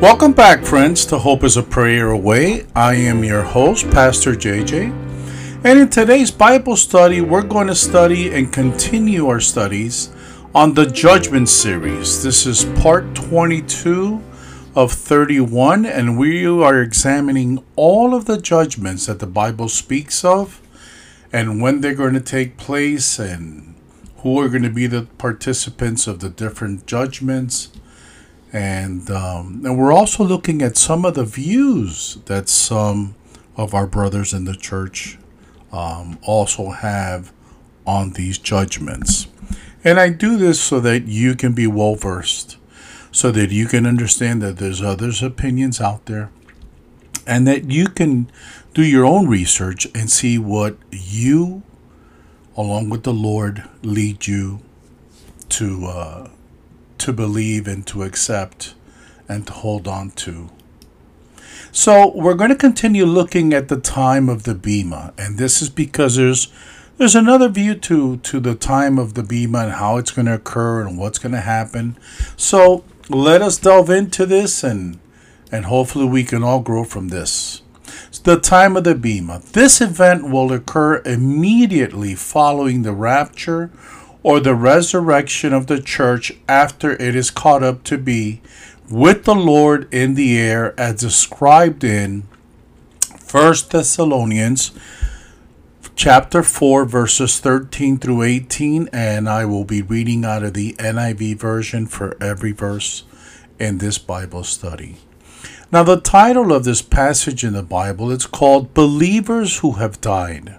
Welcome back, friends, to Hope is a Prayer Away. I am your host, Pastor JJ. And in today's Bible study, we're going to study and continue our studies on the Judgment series. This is part 22 of 31, and we are examining all of the judgments that the Bible speaks of and when they're going to take place and who are going to be the participants of the different judgments and um, and we're also looking at some of the views that some of our brothers in the church um, also have on these judgments. And I do this so that you can be well versed, so that you can understand that there's others' opinions out there, and that you can do your own research and see what you, along with the Lord, lead you to uh, to believe and to accept and to hold on to. So we're going to continue looking at the time of the Bema, and this is because there's there's another view to to the time of the Bema and how it's going to occur and what's going to happen. So let us delve into this and and hopefully we can all grow from this. The time of the Bema. This event will occur immediately following the rapture or the resurrection of the church after it is caught up to be with the Lord in the air as described in 1 Thessalonians chapter 4 verses 13 through 18 and I will be reading out of the NIV version for every verse in this Bible study. Now the title of this passage in the Bible is called Believers Who Have Died.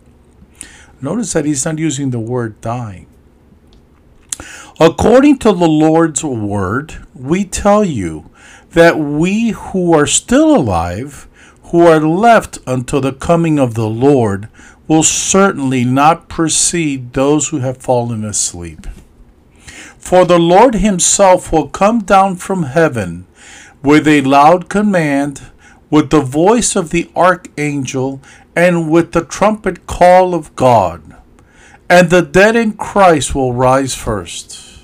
Notice that he's not using the word dying. According to the Lord's word, we tell you that we who are still alive, who are left until the coming of the Lord, will certainly not precede those who have fallen asleep. For the Lord himself will come down from heaven with a loud command, with the voice of the archangel, and with the trumpet call of God, and the dead in Christ will rise first.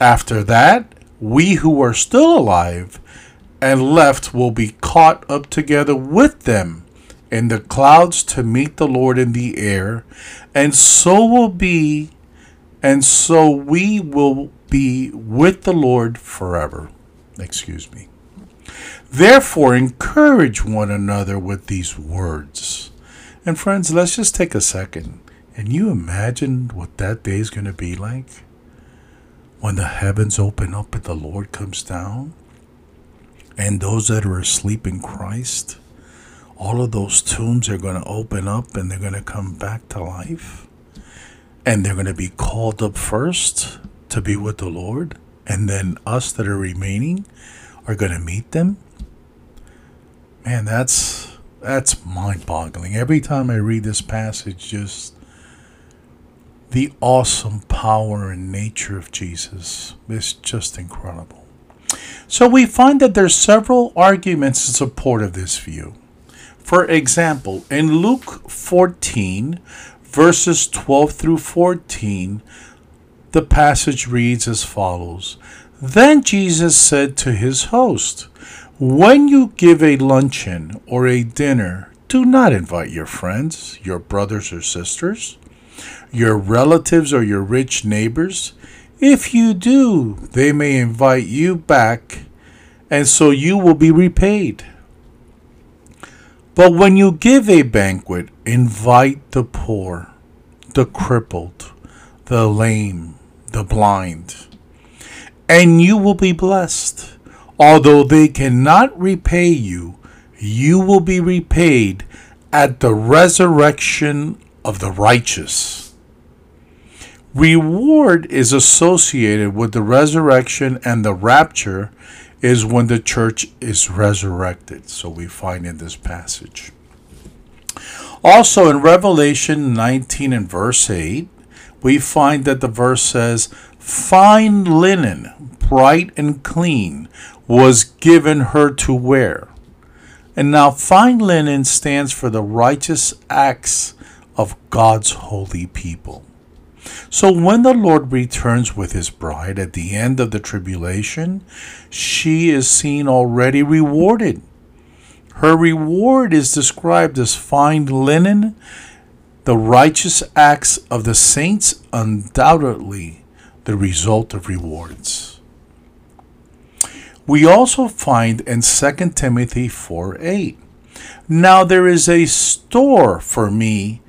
After that, we who are still alive and left will be caught up together with them in the clouds to meet the Lord in the air, and so will be, and so we will be with the Lord forever. Excuse me. Therefore, encourage one another with these words. And friends, let's just take a second. And you imagine what that day is going to be like? When the heavens open up and the Lord comes down? And those that are asleep in Christ, all of those tombs are going to open up and they're going to come back to life. And they're going to be called up first to be with the Lord. And then us that are remaining are going to meet them man, that's that's mind-boggling. Every time I read this passage, just the awesome power and nature of Jesus is just incredible. So we find that there's several arguments in support of this view. For example, in Luke 14, verses 12 through 14, the passage reads as follows Then Jesus said to his host, when you give a luncheon or a dinner, do not invite your friends, your brothers or sisters, your relatives or your rich neighbors. If you do, they may invite you back, and so you will be repaid. But when you give a banquet, invite the poor, the crippled, the lame, the blind, and you will be blessed Although they cannot repay you, you will be repaid at the resurrection of the righteous. Reward is associated with the resurrection and the rapture is when the church is resurrected. So we find in this passage. Also in Revelation 19 and verse 8, we find that the verse says, Fine linen, bright and clean, was given her to wear. And now, fine linen stands for the righteous acts of God's holy people. So, when the Lord returns with his bride at the end of the tribulation, she is seen already rewarded. Her reward is described as fine linen. The righteous acts of the saints, undoubtedly, the result of rewards we also find in 2 Timothy 4 8. Now there is a store for me,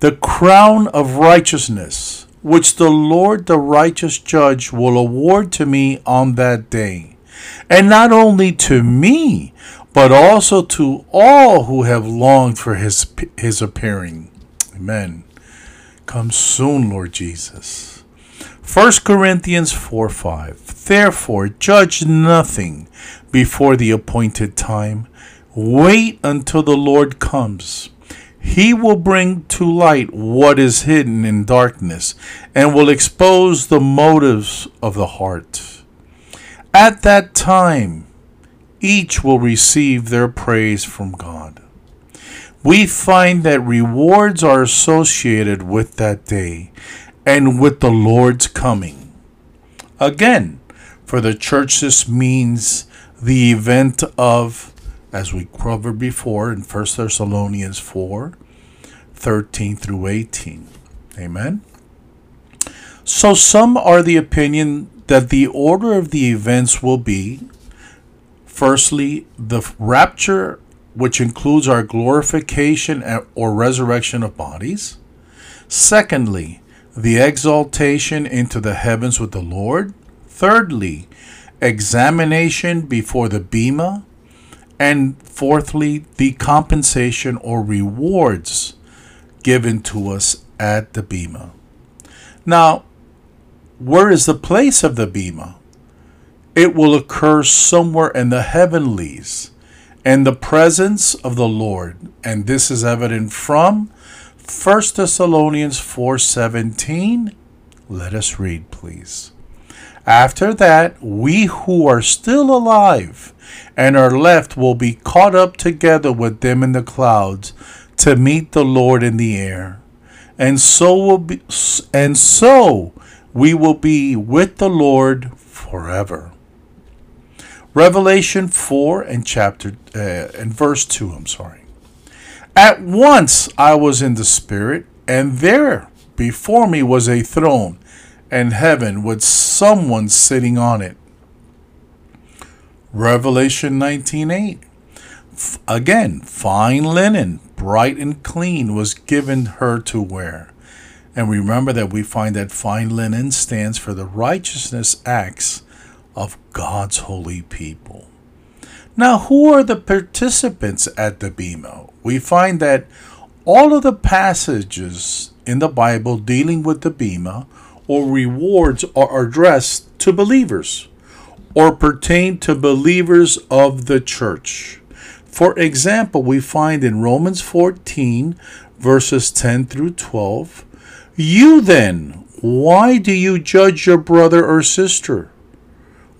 the crown of righteousness, which the Lord the righteous judge will award to me on that day. And not only to me, but also to all who have longed for his, his appearing. Amen. Come soon, Lord Jesus. 1 Corinthians 4 5. Therefore, judge nothing before the appointed time. Wait until the Lord comes. He will bring to light what is hidden in darkness and will expose the motives of the heart. At that time, each will receive their praise from God. We find that rewards are associated with that day and with the Lord's coming. Again, for the church, this means the event of, as we covered before in 1 Thessalonians 4 13 through 18. Amen. So, some are the opinion that the order of the events will be firstly, the rapture, which includes our glorification or resurrection of bodies. Secondly, the exaltation into the heavens with the Lord. Thirdly, examination before the Bema. And fourthly, the compensation or rewards given to us at the Bema. Now, where is the place of the Bema? It will occur somewhere in the heavenlies and the presence of the Lord. And this is evident from 1 Thessalonians 4:17. Let us read, please. After that, we who are still alive and are left will be caught up together with them in the clouds to meet the Lord in the air. And so will be and so we will be with the Lord forever. Revelation 4 and chapter uh, and verse 2, I'm sorry. At once I was in the Spirit, and there before me was a throne, and heaven with someone sitting on it. Revelation 19:8. Again, fine linen, bright and clean, was given her to wear. And remember that we find that fine linen stands for the righteousness acts of God's holy people. Now, who are the participants at the Bema? We find that all of the passages in the Bible dealing with the Bema or rewards are addressed to believers or pertain to believers of the church. For example, we find in Romans 14, verses 10 through 12, You then, why do you judge your brother or sister?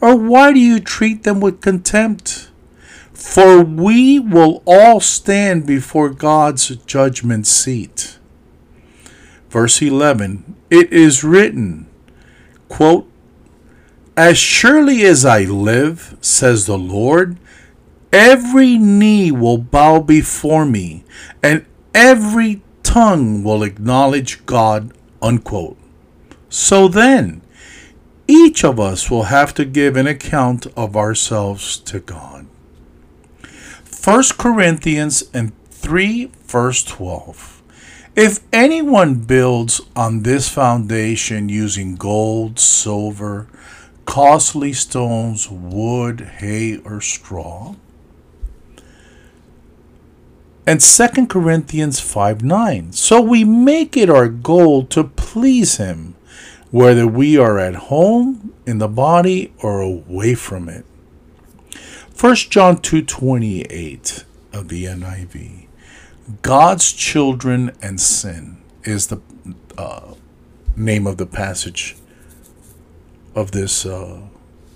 Or why do you treat them with contempt? For we will all stand before God's judgment seat. Verse 11 It is written, quote, As surely as I live, says the Lord, every knee will bow before me, and every tongue will acknowledge God. Unquote. So then, each of us will have to give an account of ourselves to God. 1 Corinthians and 3 verse 12. If anyone builds on this foundation using gold, silver, costly stones, wood, hay, or straw, and 2 Corinthians 5 9. So we make it our goal to please Him, whether we are at home in the body or away from it. 1 John 2:28 of the NIV. God's children and sin is the uh, name of the passage of this uh,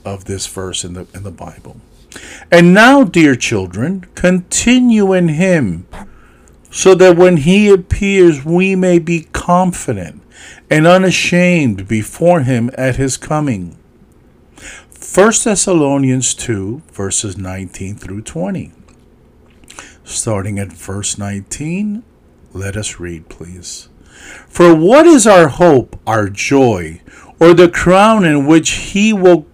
of this verse in the in the Bible. And now, dear children, continue in him, so that when he appears, we may be confident and unashamed before him at his coming. 1 Thessalonians 2, verses 19 through 20. Starting at verse 19, let us read, please. For what is our hope, our joy, or the crown in which he will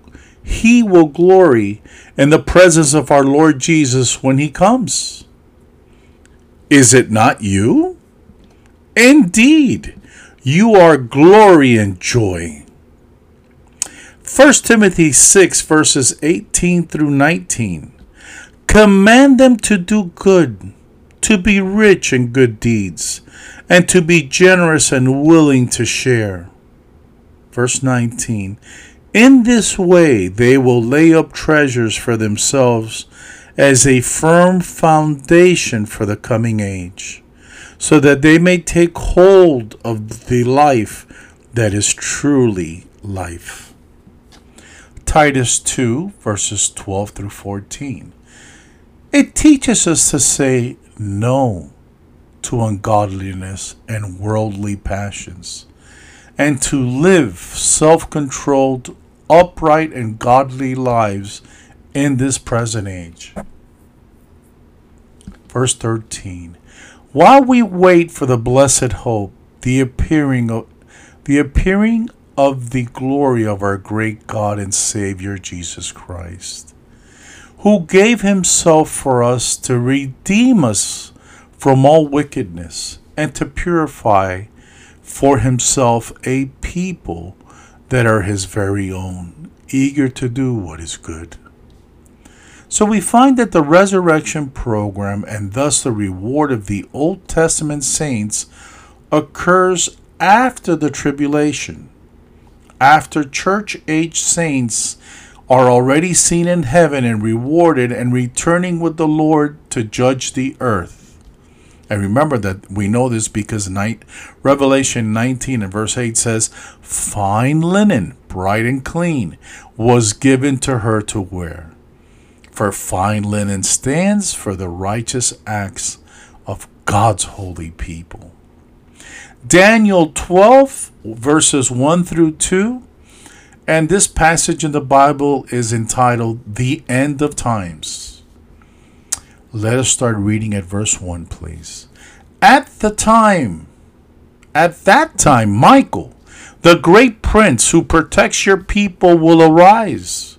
he will glory in the presence of our Lord Jesus when he comes? Is it not you? Indeed, you are glory and joy. 1 Timothy 6, verses 18 through 19. Command them to do good, to be rich in good deeds, and to be generous and willing to share. Verse 19. In this way they will lay up treasures for themselves as a firm foundation for the coming age, so that they may take hold of the life that is truly life. Titus 2, verses 12 through 14. It teaches us to say no to ungodliness and worldly passions, and to live self controlled, upright, and godly lives in this present age. Verse 13 While we wait for the blessed hope, the appearing of the appearing of the glory of our great God and Savior Jesus Christ, who gave himself for us to redeem us from all wickedness and to purify for himself a people that are his very own, eager to do what is good. So we find that the resurrection program and thus the reward of the Old Testament saints occurs after the tribulation, after church age saints are already seen in heaven and rewarded and returning with the Lord to judge the earth. And remember that we know this because night, Revelation 19 and verse 8 says, Fine linen, bright and clean, was given to her to wear. For fine linen stands for the righteous acts of God's holy people. Daniel 12, verses 1 through 2. And this passage in the Bible is entitled The End of Times. Let us start reading at verse 1, please. At the time, at that time, Michael, the great prince who protects your people, will arise.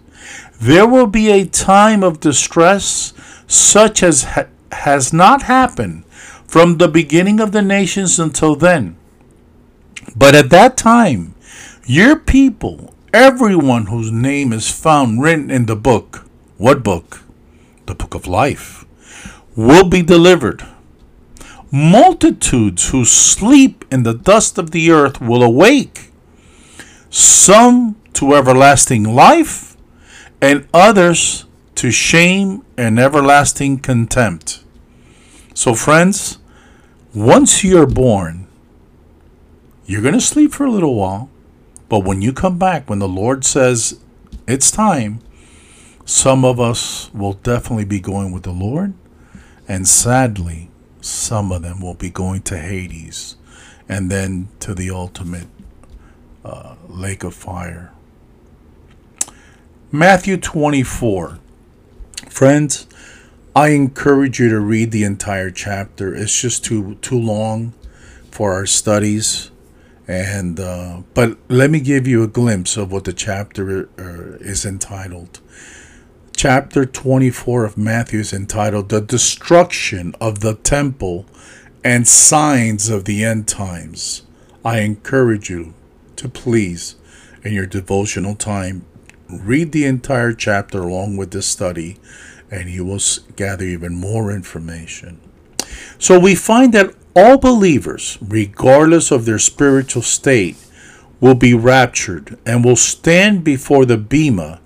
There will be a time of distress such as ha- has not happened from the beginning of the nations until then. But at that time, your people, everyone whose name is found written in the book, what book? The book of life will be delivered. Multitudes who sleep in the dust of the earth will awake, some to everlasting life, and others to shame and everlasting contempt. So, friends, once you're born, you're going to sleep for a little while, but when you come back, when the Lord says it's time, some of us will definitely be going with the Lord and sadly, some of them will be going to Hades and then to the ultimate uh, lake of fire. Matthew 24. Friends, I encourage you to read the entire chapter. It's just too too long for our studies, and uh, but let me give you a glimpse of what the chapter uh, is entitled chapter 24 of Matthew is entitled The Destruction of the Temple and Signs of the End Times. I encourage you to please, in your devotional time, read the entire chapter along with this study, and you will gather even more information. So we find that all believers, regardless of their spiritual state, will be raptured and will stand before the Bema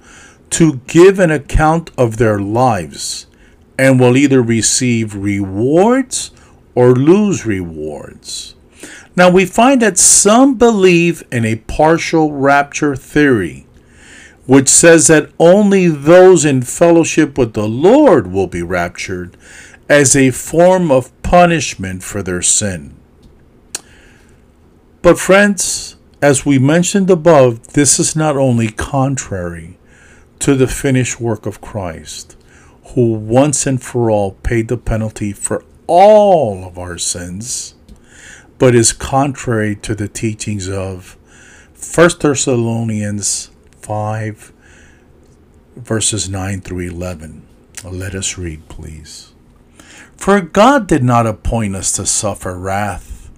to give an account of their lives and will either receive rewards or lose rewards. Now we find that some believe in a partial rapture theory, which says that only those in fellowship with the Lord will be raptured as a form of punishment for their sin. But, friends, as we mentioned above, this is not only contrary to the finished work of Christ, who once and for all paid the penalty for all of our sins, but is contrary to the teachings of 1 Thessalonians 5, verses 9 through 11. Let us read, please. For God did not appoint us to suffer wrath,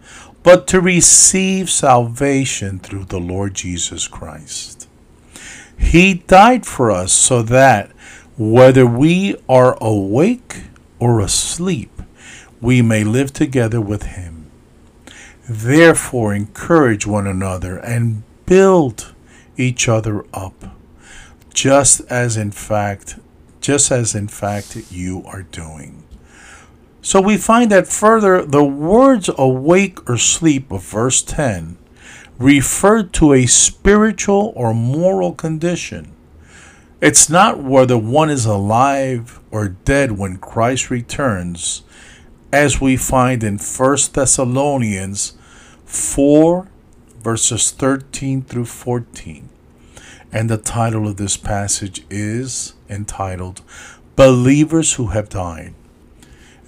but to receive salvation through the Lord Jesus Christ. He died for us so that, whether we are awake or asleep, we may live together with Him. Therefore, encourage one another and build each other up, just as in fact, just as in fact you are doing. So we find that further, the words awake or sleep of verse 10 refer to a spiritual or moral condition. It's not whether one is alive or dead when Christ returns, as we find in 1 Thessalonians 4, verses 13 through 14. And the title of this passage is entitled Believers Who Have Died.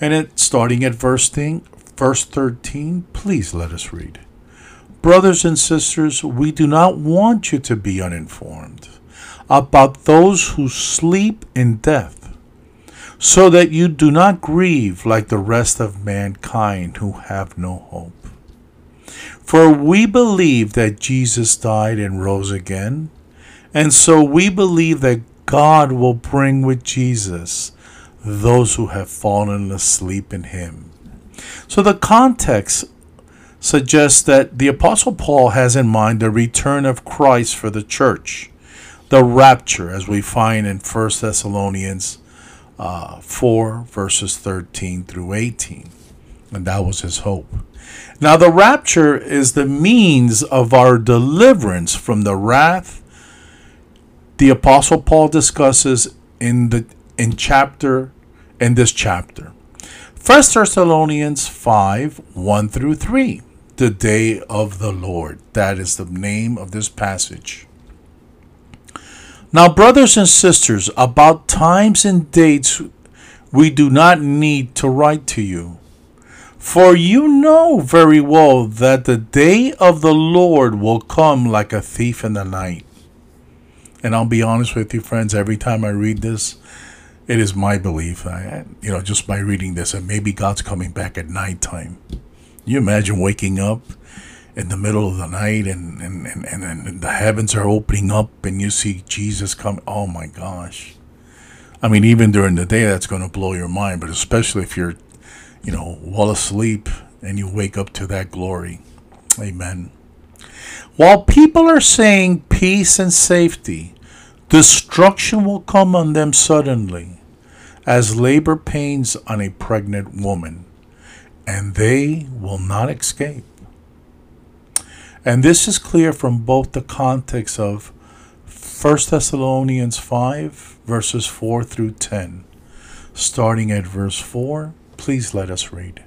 And it starting at verse, thing, verse 13, please let us read. Brothers and sisters, we do not want you to be uninformed about those who sleep in death, so that you do not grieve like the rest of mankind who have no hope. For we believe that Jesus died and rose again, and so we believe that God will bring with Jesus those who have fallen asleep in him. So the context suggests that the Apostle Paul has in mind the return of Christ for the church, the rapture, as we find in 1 Thessalonians uh, 4, verses 13 through 18. And that was his hope. Now, the rapture is the means of our deliverance from the wrath the Apostle Paul discusses in the in chapter in this chapter. 1 Thessalonians 5 1 through 3. The day of the Lord. That is the name of this passage. Now, brothers and sisters, about times and dates we do not need to write to you. For you know very well that the day of the Lord will come like a thief in the night. And I'll be honest with you, friends, every time I read this, it is my belief, I, you know, just by reading this, that maybe God's coming back at nighttime. You imagine waking up in the middle of the night and, and, and, and, and the heavens are opening up and you see Jesus come. Oh my gosh. I mean, even during the day, that's going to blow your mind, but especially if you're, you know, well asleep and you wake up to that glory. Amen. While people are saying peace and safety, Destruction will come on them suddenly, as labor pains on a pregnant woman, and they will not escape. And this is clear from both the context of 1 Thessalonians 5, verses 4 through 10. Starting at verse 4, please let us read.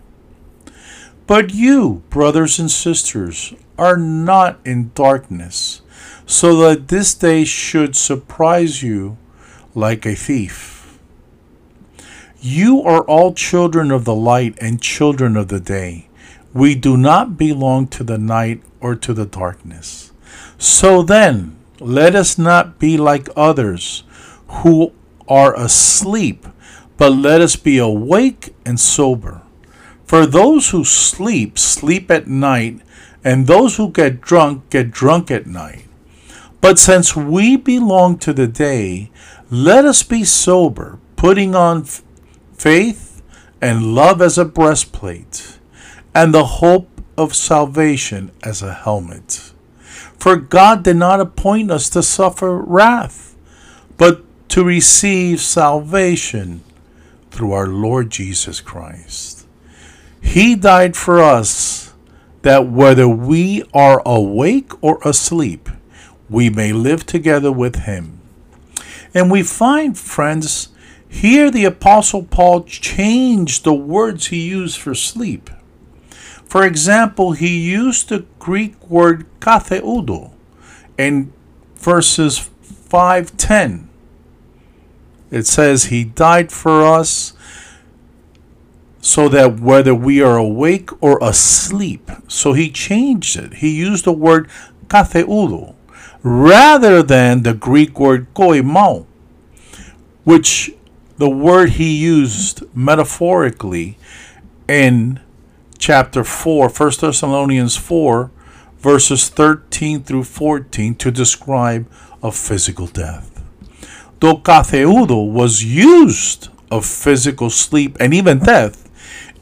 But you, brothers and sisters, are not in darkness so that this day should surprise you like a thief. You are all children of the light and children of the day. We do not belong to the night or to the darkness. So then, let us not be like others who are asleep, but let us be awake and sober. For those who sleep, sleep at night, and those who get drunk, get drunk at night. But since we belong to the day, let us be sober, putting on faith and love as a breastplate, and the hope of salvation as a helmet. For God did not appoint us to suffer wrath, but to receive salvation through our Lord Jesus Christ. He died for us that whether we are awake or asleep, we may live together with Him. And we find, friends, here the Apostle Paul changed the words he used for sleep. For example, he used the Greek word katheudo in verses 5:10. It says he died for us so that whether we are awake or asleep. So he changed it. He used the word katheudo rather than the Greek word koimao, which the word he used metaphorically in chapter 4, 1 Thessalonians 4, verses 13 through 14, to describe a physical death. Though katheudo was used of physical sleep and even death,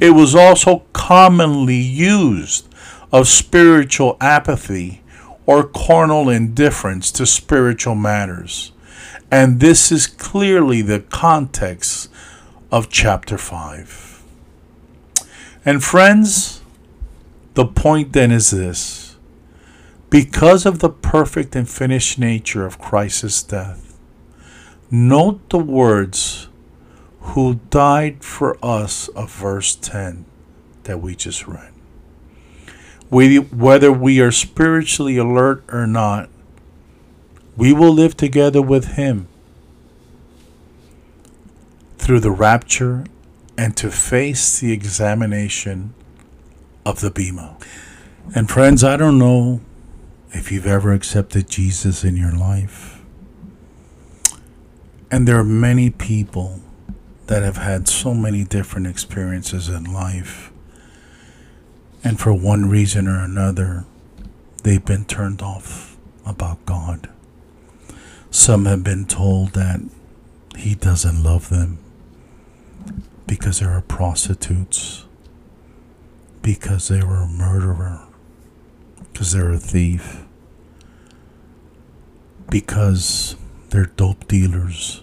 it was also commonly used of spiritual apathy or carnal indifference to spiritual matters. And this is clearly the context of chapter 5. And friends, the point then is this because of the perfect and finished nature of Christ's death, note the words, who died for us of verse 10 that we just read. We, whether we are spiritually alert or not, we will live together with Him through the rapture and to face the examination of the Bema. And friends, I don't know if you've ever accepted Jesus in your life. And there are many people that have had so many different experiences in life. And for one reason or another, they've been turned off about God. Some have been told that He doesn't love them because they are prostitutes, because they were a murderer, because they're a thief, because they're dope dealers,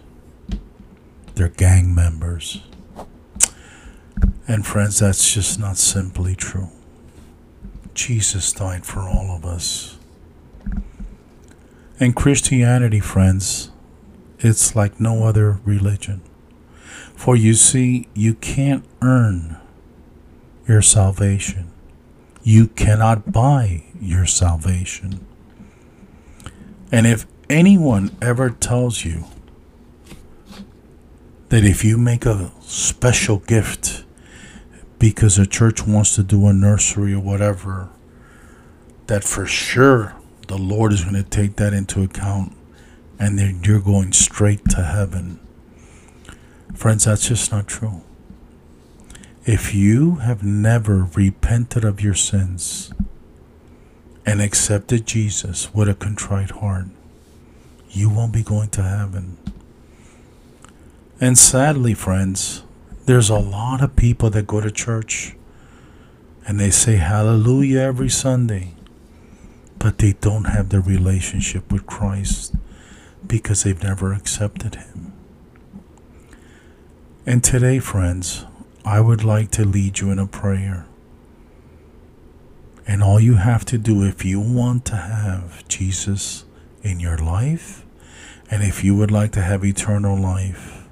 they're gang members. And friends, that's just not simply true. Jesus died for all of us. And Christianity, friends, it's like no other religion. For you see, you can't earn your salvation. You cannot buy your salvation. And if anyone ever tells you that if you make a special gift because a church wants to do a nursery or whatever, that for sure the Lord is going to take that into account and then you're going straight to heaven. Friends, that's just not true. If you have never repented of your sins and accepted Jesus with a contrite heart, you won't be going to heaven. And sadly, friends, there's a lot of people that go to church and they say hallelujah every Sunday, but they don't have the relationship with Christ because they've never accepted Him. And today, friends, I would like to lead you in a prayer. And all you have to do if you want to have Jesus in your life, and if you would like to have eternal life,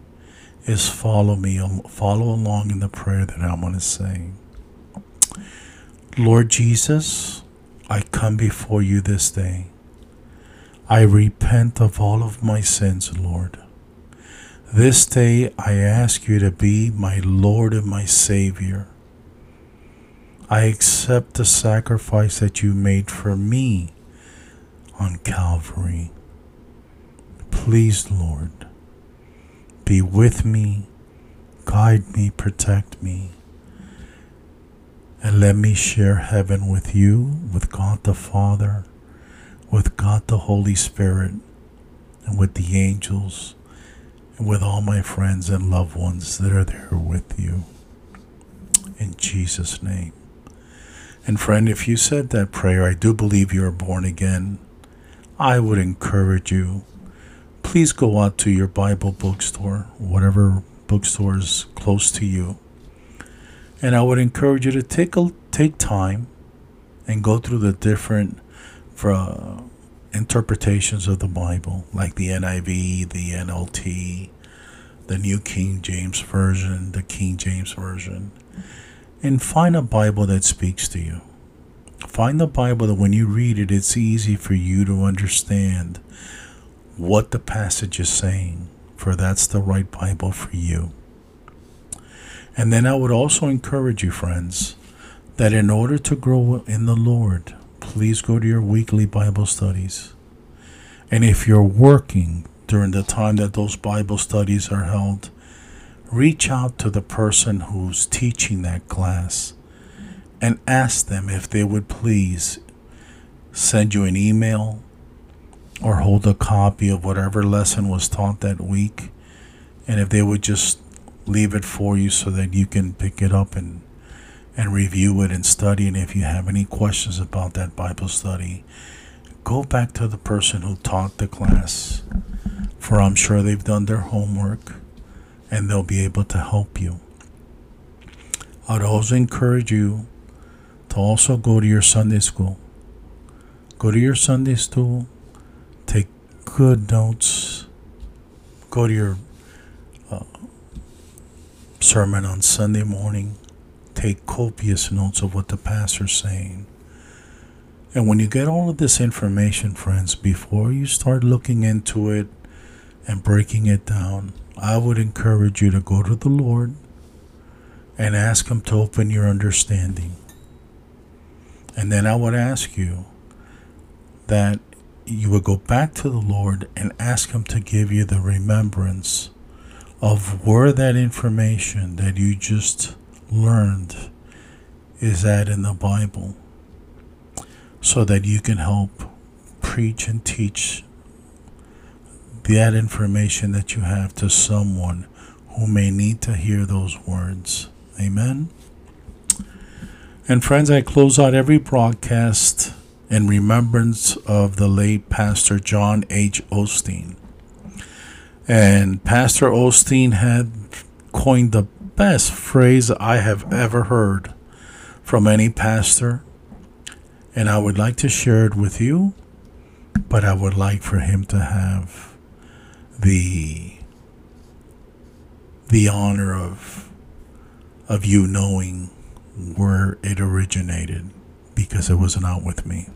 is follow me, follow along in the prayer that I'm going to say. Lord Jesus, I come before you this day. I repent of all of my sins, Lord. This day I ask you to be my Lord and my Savior. I accept the sacrifice that you made for me on Calvary. Please, Lord, be with me, guide me, protect me, and let me share heaven with you, with God the Father, with God the Holy Spirit, and with the angels and with all my friends and loved ones that are there with you. In Jesus' name. And friend, if you said that prayer, I do believe you are born again. I would encourage you please go out to your Bible bookstore, whatever bookstore is close to you. And I would encourage you to take a take time and go through the different uh, interpretations of the Bible, like the NIV, the NLT, the New King James Version, the King James Version, and find a Bible that speaks to you. Find the Bible that when you read it, it's easy for you to understand what the passage is saying, for that's the right Bible for you. And then I would also encourage you, friends, that in order to grow in the Lord, please go to your weekly Bible studies. And if you're working during the time that those Bible studies are held, reach out to the person who's teaching that class and ask them if they would please send you an email or hold a copy of whatever lesson was taught that week. And if they would just leave it for you so that you can pick it up and and review it and study. And if you have any questions about that Bible study, go back to the person who taught the class, for I'm sure they've done their homework and they'll be able to help you. I'd also encourage you to also go to your Sunday school. Go to your Sunday school, take good notes, go to your sermon on Sunday morning. Take copious notes of what the pastor's saying. And when you get all of this information, friends, before you start looking into it and breaking it down, I would encourage you to go to the Lord and ask Him to open your understanding. And then I would ask you that you would go back to the Lord and ask Him to give you the remembrance of where that information that you just learned is that in the Bible so that you can help preach and teach that information that you have to someone who may need to hear those words. Amen. And friends, I close out every broadcast in remembrance of the late Pastor John H. Osteen. And Pastor Osteen had coined the best phrase I have ever heard from any pastor. And I would like to share it with you, but I would like for him to have the the honor of of you knowing where it originated because it was not with me.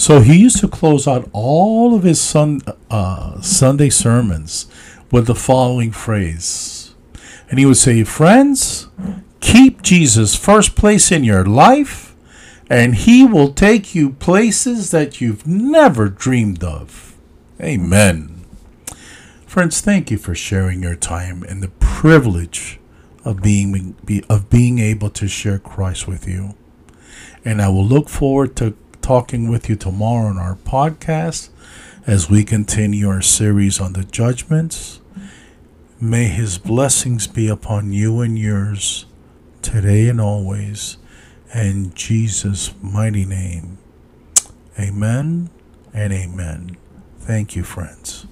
So he used to close out all of his uh, Sunday sermons with the following phrase. And he would say, Friends, keep Jesus first place in your life, and he will take you places that you've never dreamed of. Amen. Friends, thank you for sharing your time and the privilege of being of being able to share Christ with you. And I will look forward to talking with you tomorrow on our podcast as we continue our series on the judgments. May his blessings be upon you and yours today and always. In Jesus' mighty name. Amen and amen. Thank you, friends.